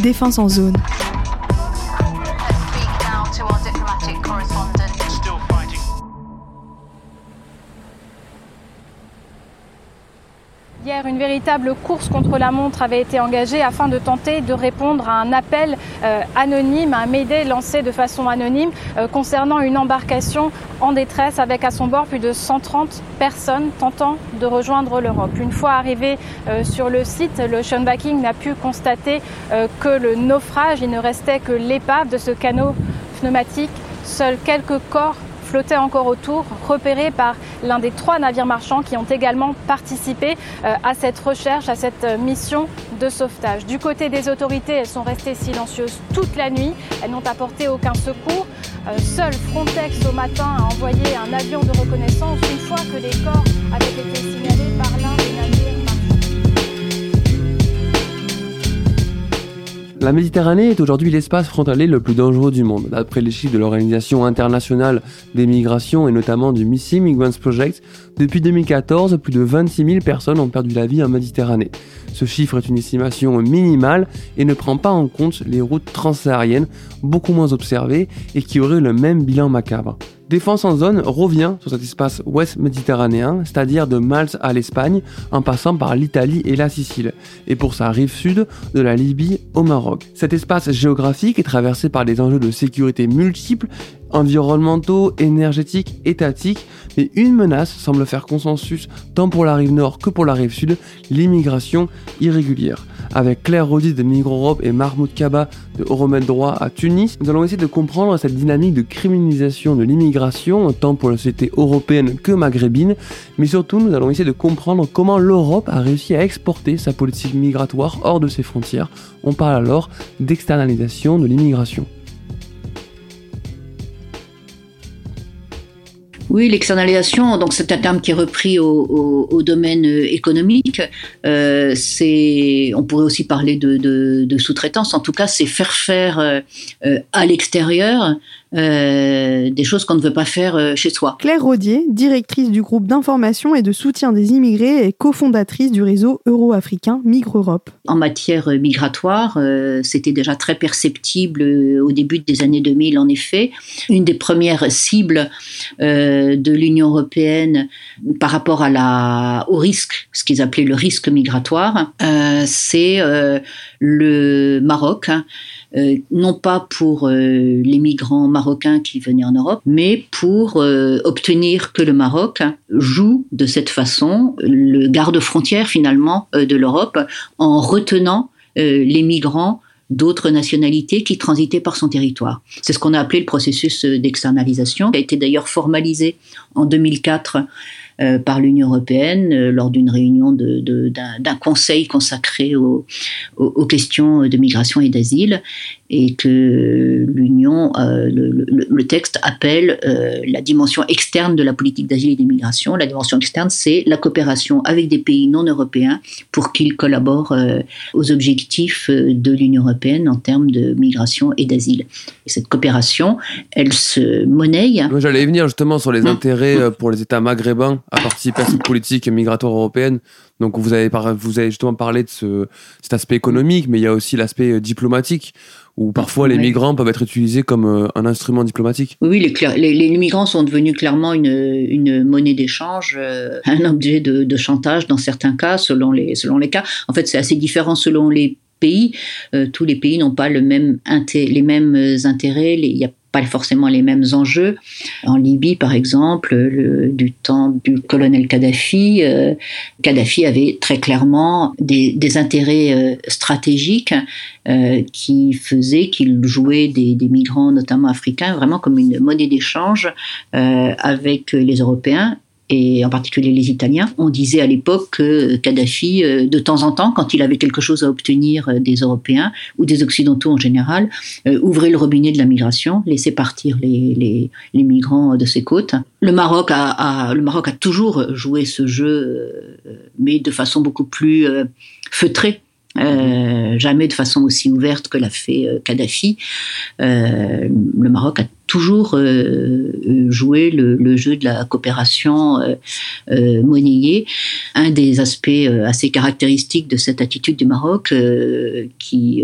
Défense en zone. Véritable course contre la montre avait été engagée afin de tenter de répondre à un appel euh, anonyme, un Mayday lancé de façon anonyme euh, concernant une embarcation en détresse avec à son bord plus de 130 personnes tentant de rejoindre l'Europe. Une fois arrivé euh, sur le site, le Schönbacking n'a pu constater que le naufrage, il ne restait que l'épave de ce canot pneumatique. Seuls quelques corps flottait encore autour, repéré par l'un des trois navires marchands qui ont également participé euh, à cette recherche, à cette euh, mission de sauvetage. Du côté des autorités, elles sont restées silencieuses toute la nuit. Elles n'ont apporté aucun secours. Euh, seul Frontex au matin a envoyé un avion de reconnaissance une fois que les corps avaient été signalés La Méditerranée est aujourd'hui l'espace frontalier le plus dangereux du monde. D'après les chiffres de l'Organisation internationale des migrations et notamment du Missing Migrants Project, depuis 2014, plus de 26 000 personnes ont perdu la vie en Méditerranée. Ce chiffre est une estimation minimale et ne prend pas en compte les routes transsahariennes beaucoup moins observées et qui auraient le même bilan macabre. Défense en zone revient sur cet espace ouest méditerranéen, c'est-à-dire de Malte à l'Espagne, en passant par l'Italie et la Sicile, et pour sa rive sud, de la Libye au Maroc. Cet espace géographique est traversé par des enjeux de sécurité multiples environnementaux, énergétiques, étatiques, mais une menace semble faire consensus tant pour la rive nord que pour la rive sud, l'immigration irrégulière. Avec Claire Rodi de Migros Europe et Mahmoud Kaba de Euromède Droit à Tunis, nous allons essayer de comprendre cette dynamique de criminalisation de l'immigration, tant pour la société européenne que maghrébine, mais surtout nous allons essayer de comprendre comment l'Europe a réussi à exporter sa politique migratoire hors de ses frontières. On parle alors d'externalisation de l'immigration. Oui, l'externalisation, donc c'est un terme qui est repris au, domaine euh, économique. Euh, c'est, on pourrait aussi parler de, sous-traitance. En tout cas, c'est faire faire euh, à l'extérieur euh, des choses qu'on ne veut pas faire euh, chez soi. Claire Rodier, directrice du groupe d'information et de soutien des immigrés et cofondatrice du réseau euro-africain Migre Europe. En matière euh, migratoire, c'était déjà très perceptible au début des années 2000 en effet. Une des premières cibles de l'Union européenne par rapport à la, au risque, ce qu'ils appelaient le risque migratoire, c'est le Maroc. Hein. Euh, non pas pour euh, les migrants marocains qui venaient en Europe, mais pour euh, obtenir que le Maroc joue de cette façon le garde-frontière finalement de l'Europe en retenant les migrants d'autres nationalités qui transitaient par son territoire. C'est ce qu'on a appelé le processus d'externalisation, qui a été d'ailleurs formalisé en 2004 euh, par l'Union européenne euh, lors d'une réunion d'un conseil consacré aux, questions de migration et d'asile et que l'Union, euh, le, texte appelle la dimension externe de la politique d'asile et d'immigration. La dimension externe, c'est la coopération avec des pays non européens pour qu'ils collaborent aux objectifs de l'Union européenne en termes de migration et d'asile. Et cette coopération, elle se monnaie. J'allais venir justement sur les intérêts pour les États maghrébins à participer à cette politique migratoire européenne. Donc vous avez, vous avez justement parlé de ce, cet aspect économique, mais il y a aussi l'aspect euh, diplomatique où parfois les migrants peuvent être utilisés comme euh, un instrument diplomatique. Oui, les, les, migrants sont devenus clairement une, une monnaie d'échange, euh, un objet de, de, chantage dans certains cas, selon les, selon les cas. En fait, c'est assez différent selon les pays. tous les pays n'ont pas le même les mêmes intérêts. Il y a pas forcément les mêmes enjeux. En Libye, par exemple, le, du temps du colonel Kadhafi, euh, Kadhafi avait très clairement des, intérêts euh, stratégiques euh, qui faisaient qu'il jouait des, migrants, notamment africains, vraiment comme une monnaie d'échange avec les Européens et en particulier les Italiens. On disait à l'époque que Kadhafi, euh, de temps en temps, quand il avait quelque chose à obtenir euh, des Européens ou des Occidentaux en général, euh, ouvrait le robinet de la migration, laissait partir les, migrants de ses côtes. Le Maroc a, le Maroc a toujours joué ce jeu, mais de façon beaucoup plus feutrée. jamais de façon aussi ouverte que l'a fait Kadhafi. le Maroc a toujours joué le, jeu de la coopération monnayée. Un des aspects assez caractéristiques de cette attitude du Maroc, qui,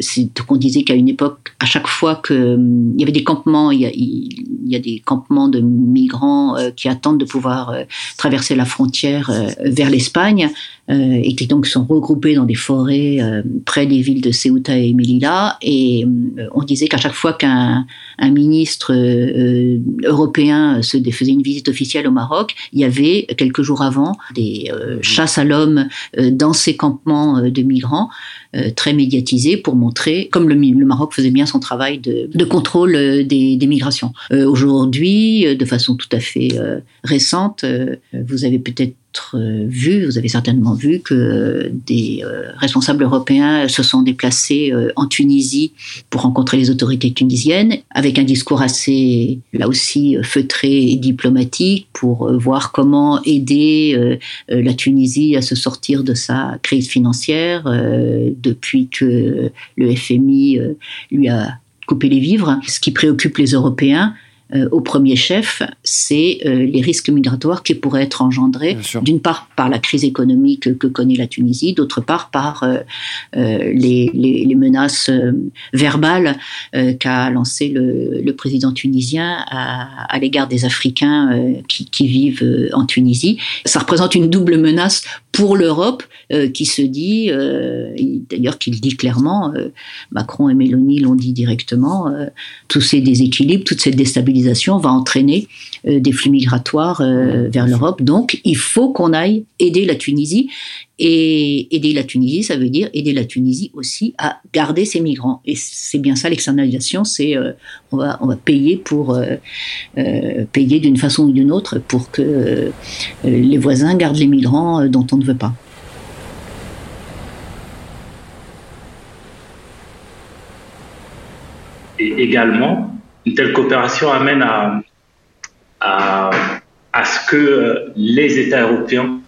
c'est qu'on disait qu'à une époque, à chaque fois qu'il y avait des campements, il y a, des campements de migrants qui attendent de pouvoir traverser la frontière vers l'Espagne, euh, et qui donc sont regroupés dans des forêts euh, près des villes de Ceuta et Melilla. Et euh, on disait qu'à chaque fois qu'un un ministre européen se faisait une visite officielle au Maroc, il y avait quelques jours avant des chasses à l'homme dans ces campements de migrants. très médiatisés pour montrer comme le, le, Maroc faisait bien son travail de, de contrôle des, des migrations. Aujourd'hui, de façon tout à fait récente, vous avez peut-être euh, vu, vous avez certainement vu que des euh, responsables européens se sont déplacés euh, en Tunisie pour rencontrer les autorités tunisiennes, avec un discours assez, là aussi, feutré et diplomatique pour voir comment aider la Tunisie à se sortir de sa crise financière depuis que le FMI lui a coupé les vivres. Ce qui préoccupe les Européens, euh, au premier chef, c'est euh, les risques migratoires qui pourraient être engendrés, d'une part par la crise économique que connaît la Tunisie, d'autre part par euh, les, les, menaces verbales qu'a lancé le, le, président tunisien à, à l'égard des Africains qui, qui, vivent en Tunisie. Ça représente une double menace pour l'Europe qui se dit, d'ailleurs qu'il dit clairement, Macron et Mélanie l'ont dit directement, tous ces déséquilibres, toute cette déstabilisation va entraîner euh, des flux migratoires euh, vers l'Europe. Donc, il faut qu'on aille aider la Tunisie. Et aider la Tunisie, ça veut dire aider la Tunisie aussi à garder ses migrants. Et c'est bien ça l'externalisation, c'est euh, on, va, on va payer pour payer d'une façon ou d'une autre pour que les voisins gardent les migrants dont on ne veut pas. Et également, une telle coopération amène à, à ce que les États européens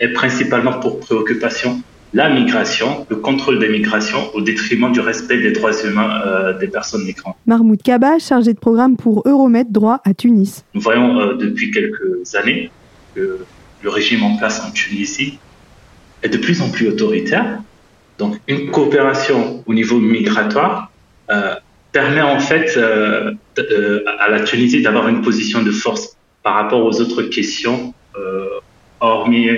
aient principalement pour préoccupation la migration, le contrôle des migrations au détriment du respect des droits humains euh, des personnes migrantes. Mahmoud Kaba, chargé de programme pour Euromed droit à Tunis. Nous voyons euh, depuis quelques années que le régime en place en Tunisie est de plus en plus autoritaire. Donc une coopération au niveau migratoire euh, permet en fait à la Tunisie d'avoir une position de force par rapport aux autres questions, euh, hormis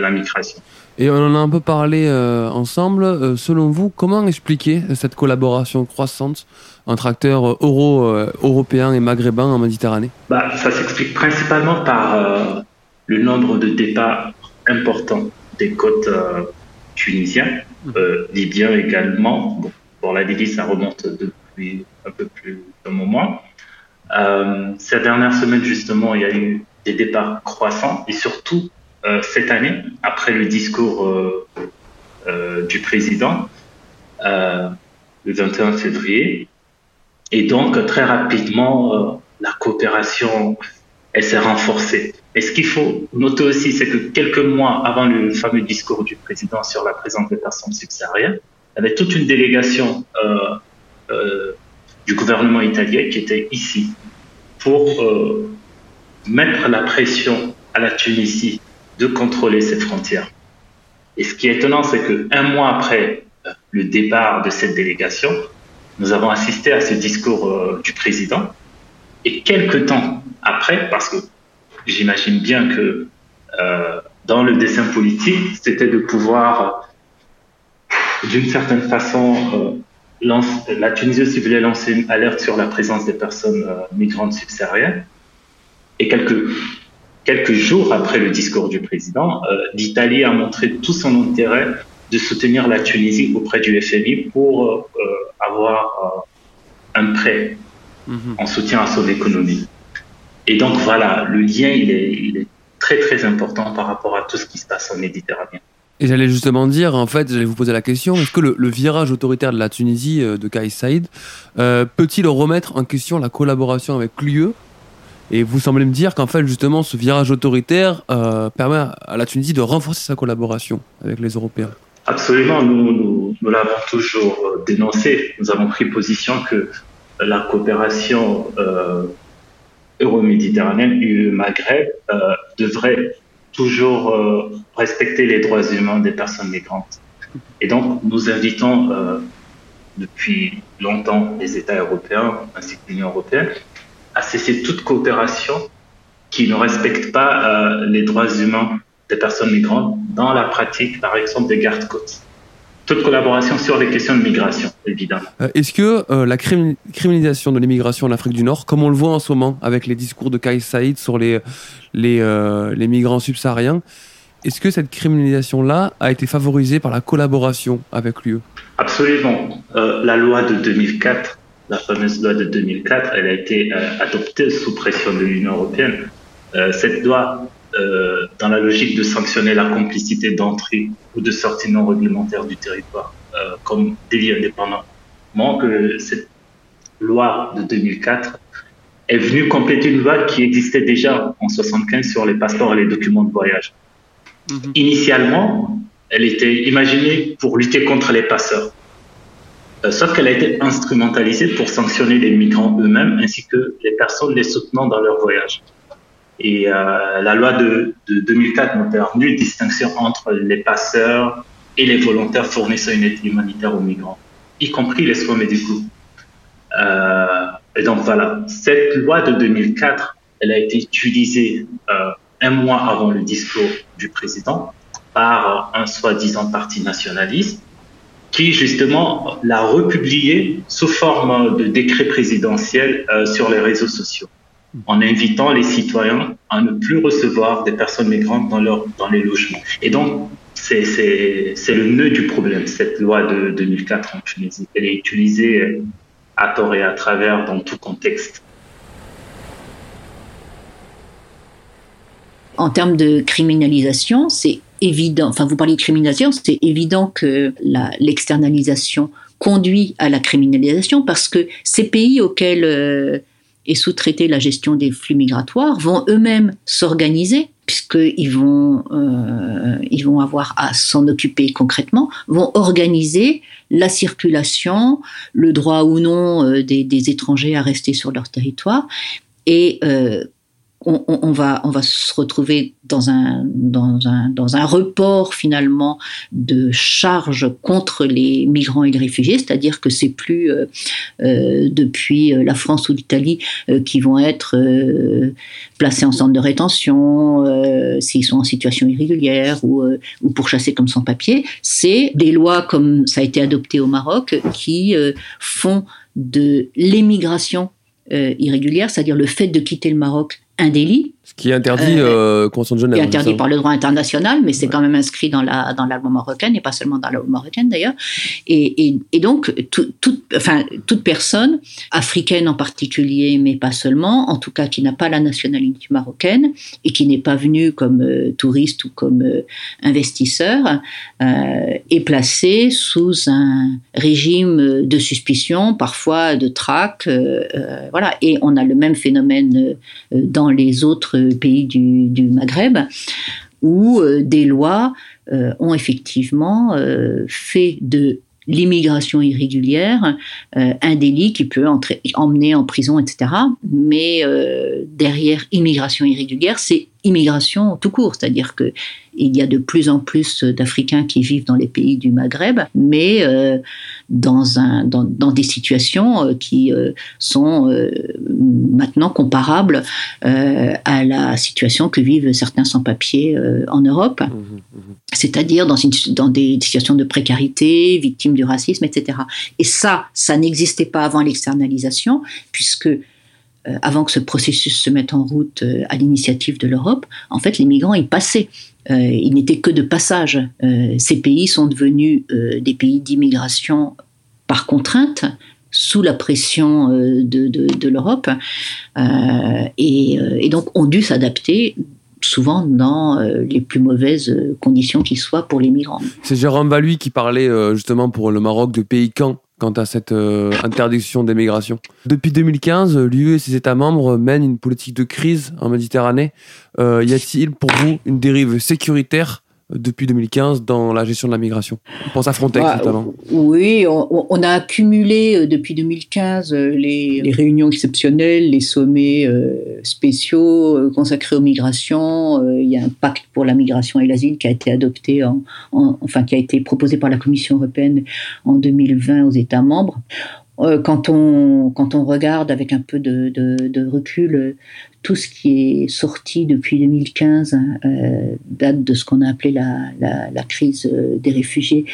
la migration. Et on en a un peu parlé ensemble. selon vous, comment expliquer cette collaboration croissante entre acteurs euro, européens et maghrébins en Méditerranée? Bah, Ça s'explique principalement par le nombre de départs importants des côtes tunisiennes, mmh. libyens également. Bon, pour la Libye, ça remonte de un peu plus d'un moment. Euh, ces dernières semaines, justement, il y a eu des départs croissants et surtout euh, cette année, après le discours euh, du président, le 21 février. Et donc, très rapidement, la coopération, elle s'est renforcée. Et ce qu'il faut noter aussi, c'est que quelques mois avant le fameux discours du président sur la présence des personnes subsahariennes, il y avait toute une délégation euh, du gouvernement italien qui était ici pour euh, mettre la pression à la Tunisie de contrôler ses frontières. Et ce qui est étonnant, c'est que un mois après euh, le départ de cette délégation, nous avons assisté à ce discours du président. Et quelques temps après, parce que j'imagine bien que dans le dessin politique, c'était de pouvoir, d'une certaine façon, la Tunisie aussi voulait lancer une alerte sur la présence des personnes euh, migrantes subsahariennes. Et quelques, quelques jours après le discours du président, euh, l'Italie a montré tout son intérêt de soutenir la Tunisie auprès du FMI pour euh, avoir un prêt mhm. en soutien à son économie. Et donc voilà, le lien, il est, il est très très important par rapport à tout ce qui se passe en Méditerranée. Et j'allais justement dire, en fait, j'allais vous poser la question, est-ce que le, virage autoritaire de la Tunisie, euh, de Kais Saïd, euh, peut-il remettre en question la collaboration avec l'UE Et vous semblez me dire qu'en fait, justement, ce virage autoritaire euh, permet à la Tunisie de renforcer sa collaboration avec les Européens. Absolument, nous, l'avons toujours dénoncé. Nous avons pris position que la coopération euro-méditerranéenne, UE-Maghreb, devrait toujours respecter les droits humains des personnes migrantes. Et donc, nous invitons depuis longtemps les États européens ainsi que l'Union européenne à cesser toute coopération qui ne respecte pas les droits humains des personnes migrantes dans la pratique, par exemple, des gardes-côtes. Toute collaboration sur les questions de migration, évidemment. Euh, est-ce que euh, la criminalisation de l'immigration en Afrique du Nord, comme on le voit en ce moment avec les discours de Kais Saïd sur les, les, euh, les migrants subsahariens, est-ce que cette criminalisation-là a été favorisée par la collaboration avec l'UE Absolument. la loi de 2004, la fameuse loi de 2004, elle a été adoptée sous pression de l'Union européenne. cette loi euh, dans la logique de sanctionner la complicité d'entrée ou de sortie non réglementaire du territoire euh, comme délit indépendant. que cette loi de 2004 est venue compléter une loi qui existait déjà en 75 sur les passeports et les documents de voyage. Mhm. Initialement, elle était imaginée pour lutter contre les passeurs. Euh, sauf qu'elle a été instrumentalisée pour sanctionner les migrants eux-mêmes ainsi que les personnes les soutenant dans leur voyage. Et euh, la loi de, de 2004 n'a permis une distinction entre les passeurs et les volontaires fournissant une aide humanitaire aux migrants, y compris les soins médicaux. Euh, et donc voilà, cette loi de 2004, elle a été utilisée euh, un mois avant le discours du président par un soi-disant parti nationaliste qui justement l'a republié sous forme de décret présidentiel euh, sur les réseaux sociaux en invitant les citoyens à ne plus recevoir des personnes migrantes dans, leur, dans les logements. Et donc, c'est le nœud du problème, cette loi de 2004 en Tunisie. Elle est utilisée à tort et à travers dans tout contexte. En termes de criminalisation, c'est évident, enfin vous parlez criminalisation, c'est évident que l'externalisation conduit à la criminalisation parce que ces pays auxquels... Euh, et sous-traiter la gestion des flux migratoires vont eux-mêmes s'organiser puisqu'ils vont, euh, vont avoir à s'en occuper concrètement, vont organiser la circulation, le droit ou non euh, des, des, étrangers à rester sur leur territoire, et euh, on, va, on va se retrouver dans un, dans, un, dans un report finalement de charges contre les migrants et les réfugiés, c'est-à-dire que c'est plus euh, euh, depuis la France ou l'Italie euh, qui vont être placés en centre de rétention s'ils sont en situation irrégulière ou, ou pourchassés comme sans papier. C'est des lois comme ça a été adopté au Maroc qui font de l'émigration irrégulière, c'est-à-dire le fait de quitter le Maroc un délit. Qui est interdit euh, euh de Genève. Qui est interdit par le droit international, mais c'est quand même inscrit dans la, dans la loi marocaine, et pas seulement dans la loi marocaine d'ailleurs. Et, et, et, donc, toute, enfin, toute personne, africaine en particulier, mais pas seulement, en tout cas qui n'a pas la nationalité marocaine, et qui n'est pas venue comme euh, touriste ou comme euh, investisseur, est placée sous un régime de suspicion, parfois de traque. voilà. Et on a le même phénomène dans les autres pays du, Maghreb, où euh, des lois euh, ont effectivement euh, fait de l'immigration irrégulière, un délit qui peut emmener en prison, etc. Mais derrière immigration irrégulière, c'est immigration tout court, c'est-à-dire que il y a de plus en plus d'Africains qui vivent dans les pays du Maghreb, mais euh, dans, un, dans, dans, des situations euh, qui euh, sont maintenant comparables à la situation que vivent certains sans-papiers en Europe, mmh, mmh, mmh. c'est-à-dire dans, dans des situations de précarité, victimes du racisme, etc. Et ça, ça n'existait pas avant l'externalisation, puisque avant que ce processus se mette en route à l'initiative de l'Europe, en fait, les migrants y passaient. Euh, il n'était que de passage. Euh, ces pays sont devenus euh, des pays d'immigration par contrainte, sous la pression de, l'Europe, et, donc ont dû s'adapter souvent dans les plus mauvaises conditions qui soient pour les migrants. C'est Jérôme Valui qui parlait justement pour le Maroc de pays camp quant à cette euh, interdiction d'émigration. Depuis 2015, l'UE et ses États membres mènent une politique de crise en Méditerranée. Euh, y a-t-il pour vous une dérive sécuritaire depuis 2015 dans la gestion de la migration On pense à Frontex notamment. Oui, on, a accumulé depuis 2015 les, réunions exceptionnelles, les sommets spéciaux consacrés aux migrations. Il y a un pacte pour la migration et l'asile qui a été adopté, en, enfin qui a été proposé par la Commission européenne en 2020 aux États membres. Euh, quand, on, quand on regarde avec un peu de, de, recul euh, tout ce qui est sorti depuis 2015 euh, date de ce qu'on a appelé la, la, crise des réfugiés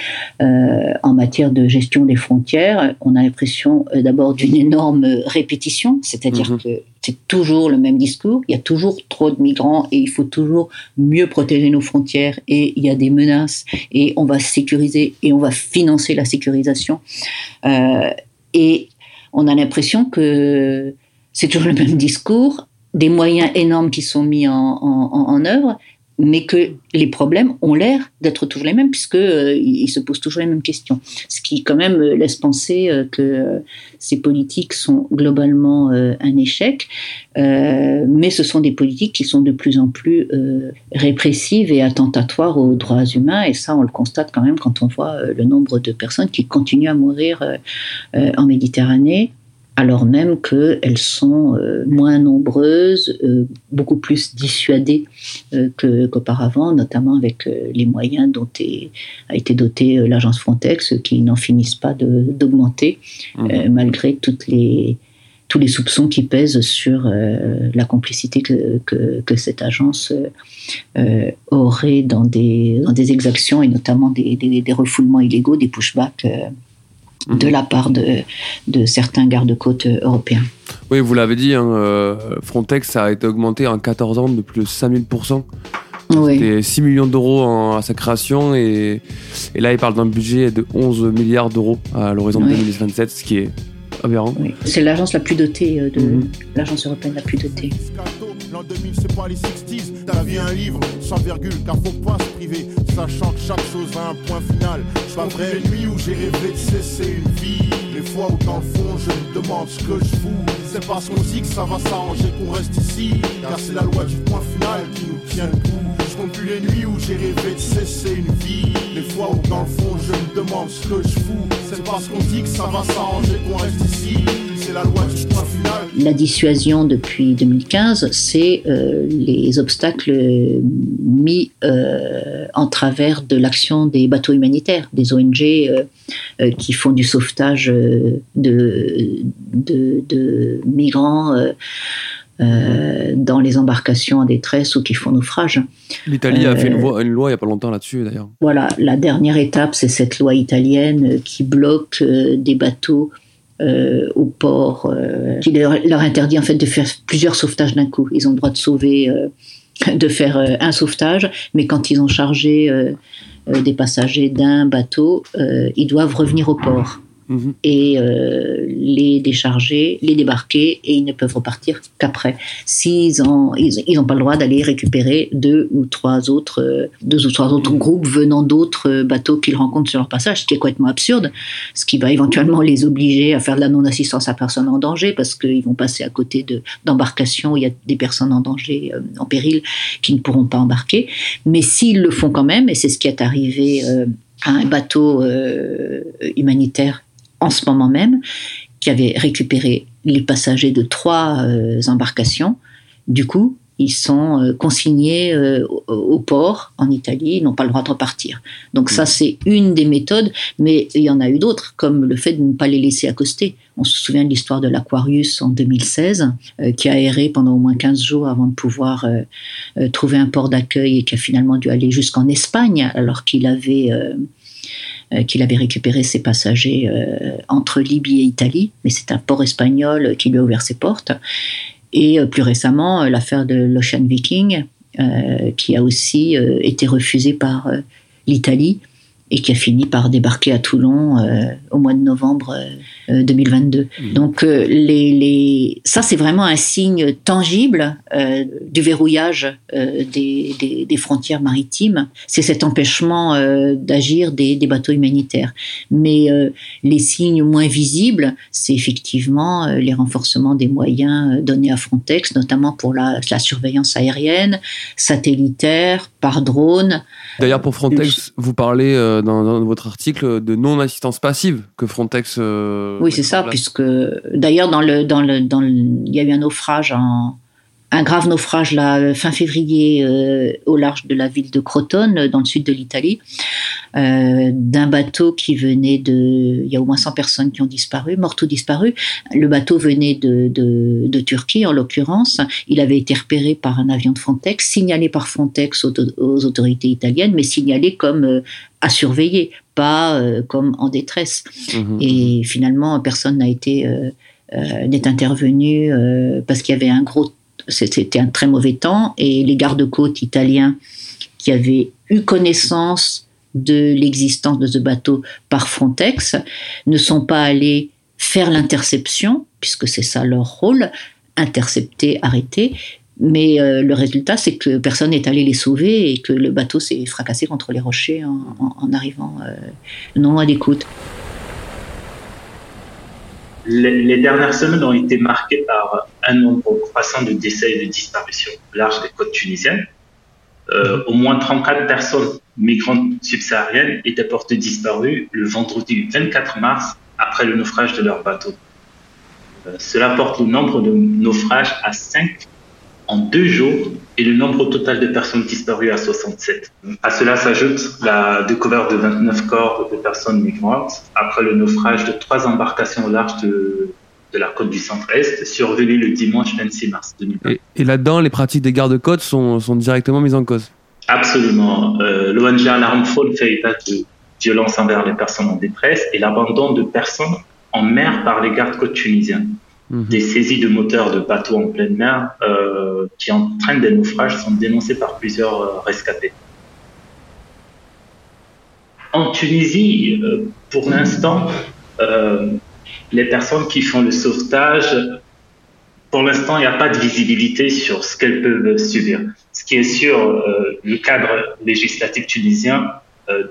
en matière de gestion des frontières. On a l'impression d'abord d'une énorme répétition, c'est-à-dire mhm. que c'est toujours le même discours, il y a toujours trop de migrants et il faut toujours mieux protéger nos frontières et il y a des menaces et on va sécuriser et on va financer la sécurisation. Et on a l'impression que c'est toujours le même discours, des moyens énormes qui sont mis en, œuvre, mais que les problèmes ont l'air d'être toujours les mêmes puisque euh, ils se posent toujours les mêmes questions. Ce qui quand même euh, laisse penser euh, que ces politiques sont globalement un échec, mais ce sont des politiques qui sont de plus en plus répressives et attentatoires aux droits humains. Et ça on le constate quand même quand on voit le nombre de personnes qui continuent à mourir en Méditerranée alors même qu'elles sont euh, moins nombreuses, euh, beaucoup plus dissuadées euh, qu'auparavant, notamment avec les moyens dont a été dotée l'agence Frontex, qui n'en finissent pas d'augmenter, mmh. malgré toutes les, tous les soupçons qui pèsent sur la complicité que, que, cette agence aurait dans des, dans des exactions et notamment des, des, des refoulements illégaux, des pushbacks de la part de, de certains gardes-côtes européens. Oui, vous l'avez dit, hein, euh, Frontex a été augmenté en 14 ans de plus de 5000%. Oui. C'était 6 millions d'euros à sa création et, et, là il parle d'un budget de 11 milliards d'euros à l'horizon 2027, ce qui est aberrant. C'est l'agence la plus dotée euh, de mhm. l'agence européenne la plus dotée. L'an 2000, c'est pas les 60s. T'as vie un livre, sans virgule, car faut pas se priver. Sachant que chaque chose a un point final. Je pas vrai les nuits où j'ai rêvé de cesser une vie. Les fois où dans le fond, je me demande ce que je fous. C'est parce qu'on dit que ça va s'arranger qu'on reste ici. Car c'est la loi du point final qui nous tient debout. Je la dissuasion depuis 2015, c'est euh, les obstacles mis euh, en travers de l'action des bateaux humanitaires, des ONG euh, qui font du sauvetage de migrants. Dans les embarcations en détresse ou qui font naufrage. L'Italie a fait une loi, une loi, il n'y a pas longtemps là-dessus d'ailleurs. Voilà, la dernière étape, c'est cette loi italienne qui bloque des bateaux euh, au port, euh, qui leur, interdit en fait de faire plusieurs sauvetages d'un coup. Ils ont le droit de sauver, euh, de faire un sauvetage, mais quand ils ont chargé des passagers d'un bateau, ils doivent revenir au port. Mhm. et euh, les décharger, les débarquer et ils ne peuvent repartir qu'après. S'ils n'ont ils, ont pas le droit d'aller récupérer deux ou trois autres, euh, deux ou trois autres groupes venant d'autres bateaux qu'ils rencontrent sur leur passage, ce qui est complètement absurde, ce qui va éventuellement les obliger à faire de la non-assistance à personne en danger parce qu'ils vont passer à côté d'embarcations où il y a des personnes en danger, euh, en péril, qui ne pourront pas embarquer. Mais s'ils le font quand même, et c'est ce qui est arrivé à un bateau humanitaire en ce moment même, qui avait récupéré les passagers de trois euh, embarcations. Du coup, ils sont euh, consignés euh, au, port en Italie, ils n'ont pas le droit de repartir. Donc ça, c'est une des méthodes, mais il y en a eu d'autres, comme le fait de ne pas les laisser accoster. On se souvient de l'histoire de l'Aquarius en 2016, qui a erré pendant au moins 15 jours avant de pouvoir trouver un port d'accueil et qui a finalement dû aller jusqu'en Espagne, alors qu'il avait qu'il avait récupéré ses passagers euh, entre Libye et Italie, mais c'est un port espagnol qui lui a ouvert ses portes. Et euh, plus récemment, l'affaire de l'Ocean Viking, qui a aussi été refusée par l'Italie et qui a fini par débarquer à Toulon au mois de novembre 2022. Mmh. Donc les, les... ça, c'est vraiment un signe tangible du verrouillage des, des, des, frontières maritimes. C'est cet empêchement d'agir des, des, bateaux humanitaires. Mais les signes moins visibles, c'est effectivement les renforcements des moyens donnés à Frontex, notamment pour la, la surveillance aérienne, satellitaire, par drone. D'ailleurs, pour Frontex, vous parlez dans, votre article de non-assistance passive que Frontex. Euh, oui, c'est ça, puisque d'ailleurs, dans le, dans le, dans il y a eu un naufrage en, un grave naufrage là, fin février euh, au large de la ville de Crotone, dans le sud de l'Italie, euh, d'un bateau qui venait de... Il y a au moins 100 personnes qui ont disparu, mortes ou disparues. Le bateau venait de, de, de Turquie, en l'occurrence. Il avait été repéré par un avion de Frontex, signalé par Frontex aux, aux autorités italiennes, mais signalé comme euh, à surveiller, pas comme en détresse. Mmh Et finalement, personne n'a été... n'est intervenu parce qu'il y avait un gros c'était un très mauvais temps et les gardes-côtes italiens qui avaient eu connaissance de l'existence de ce bateau par Frontex ne sont pas allés faire l'interception, puisque c'est ça leur rôle, intercepter, arrêter. Mais euh, le résultat, c'est que personne n'est allé les sauver et que le bateau s'est fracassé contre les rochers en, arrivant euh, non loin des côtes les, dernières semaines ont été marquées par un nombre croissant de décès et de disparitions au large des côtes tunisiennes. Euh, au moins 34 personnes migrantes subsahariennes étaient portées disparues le vendredi 24 mars après le naufrage de leur bateau. Euh, cela porte le nombre de naufrages à 5 en deux jours et le nombre total de personnes disparues à 67. À cela s'ajoute la découverte de 29 corps de personnes migrantes après le naufrage de trois embarcations au large de, de la côte du centre-est, survenu le dimanche 26 mars 2020. Et, là-dedans, les pratiques des gardes-côtes sont, sont, directement mises en cause? Absolument. Euh, L'ONG Alarm Phone fait état de violences envers les personnes en détresse et l'abandon de personnes en mer par les gardes-côtes tunisiens. Mhm. Des saisies de moteurs de bateaux en pleine mer euh, qui entraînent des naufrages sont dénoncées par plusieurs euh, rescapés. En Tunisie, euh, pour l'instant, les personnes qui font le sauvetage, pour l'instant, il n'y a pas de visibilité sur ce qu'elles peuvent subir. Ce qui est sûr, le cadre législatif tunisien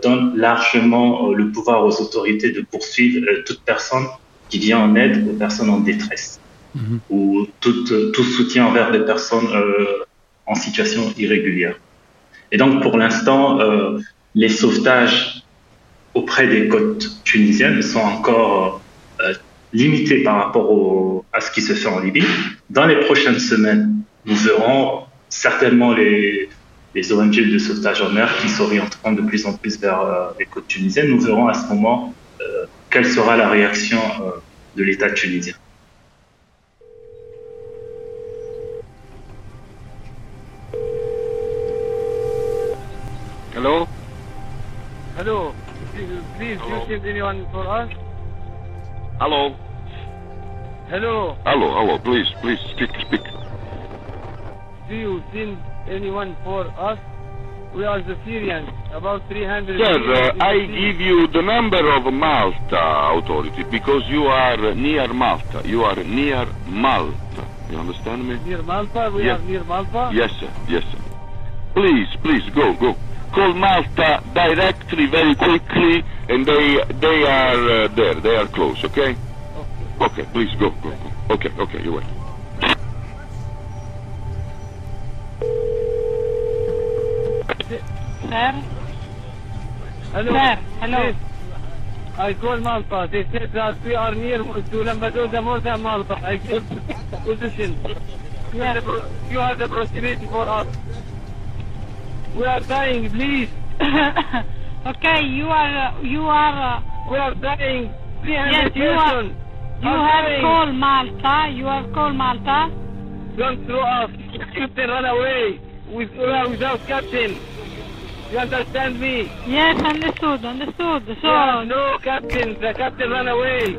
donne largement le pouvoir aux autorités de poursuivre toute personne qui vient en aide aux personnes en détresse mhm. ou tout, tout, soutien envers des personnes euh, en situation irrégulière. Et donc, pour l'instant, euh, les sauvetages auprès des côtes tunisiennes sont encore euh, limités par rapport au, à ce qui se fait en Libye. Dans les prochaines semaines, nous verrons certainement les, les ONG de sauvetage en mer qui s'orienteront de plus en plus vers les côtes tunisiennes. Nous verrons à ce moment quelle sera la réaction euh, de l'État tunisien. Hello? Hello. Please, Hello. you send anyone for us? Hello. Hello? Hello, hello. Please, please speak, speak. Do you send anyone for us? We are the Syrians, about 300. Sir, uh, I give you the number of Malta authority because you are near Malta. You are near Malta. You understand me? Near Malta? We yes. are near Malta? Yes, sir. Yes, sir. Please, please, go, go. Call Malta directly, very quickly, and they they are uh, there. They are close, okay? Okay. Okay, please, go, go, go. Okay, okay, you're welcome. Sir? Hello. Sir, hello. I call Malta. They said that we are near to Lampedusa more than Malta. I give position. You, the, you have the proximity for us. We are dying, please. okay, you are, uh, you are... Uh, we are dying. yes, you are, you have called Malta. You have called Malta. Don't throw us. Captain, run away. Are without captain. You understand me? Yes, understood, understood. So yeah, no captain, the captain ran away.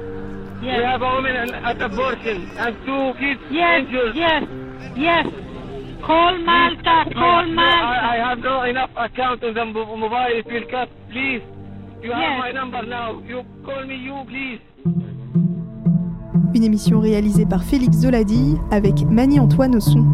Yes. We have a woman at abortion and two kids yes, injured. Yes, yes. Call Malta, call Malta. I, I have no enough account on the mobile. It will cut, please. You have my number now. You call me you, please. Une émission réalisée par Félix Zoladille avec Mani-Antoine au son.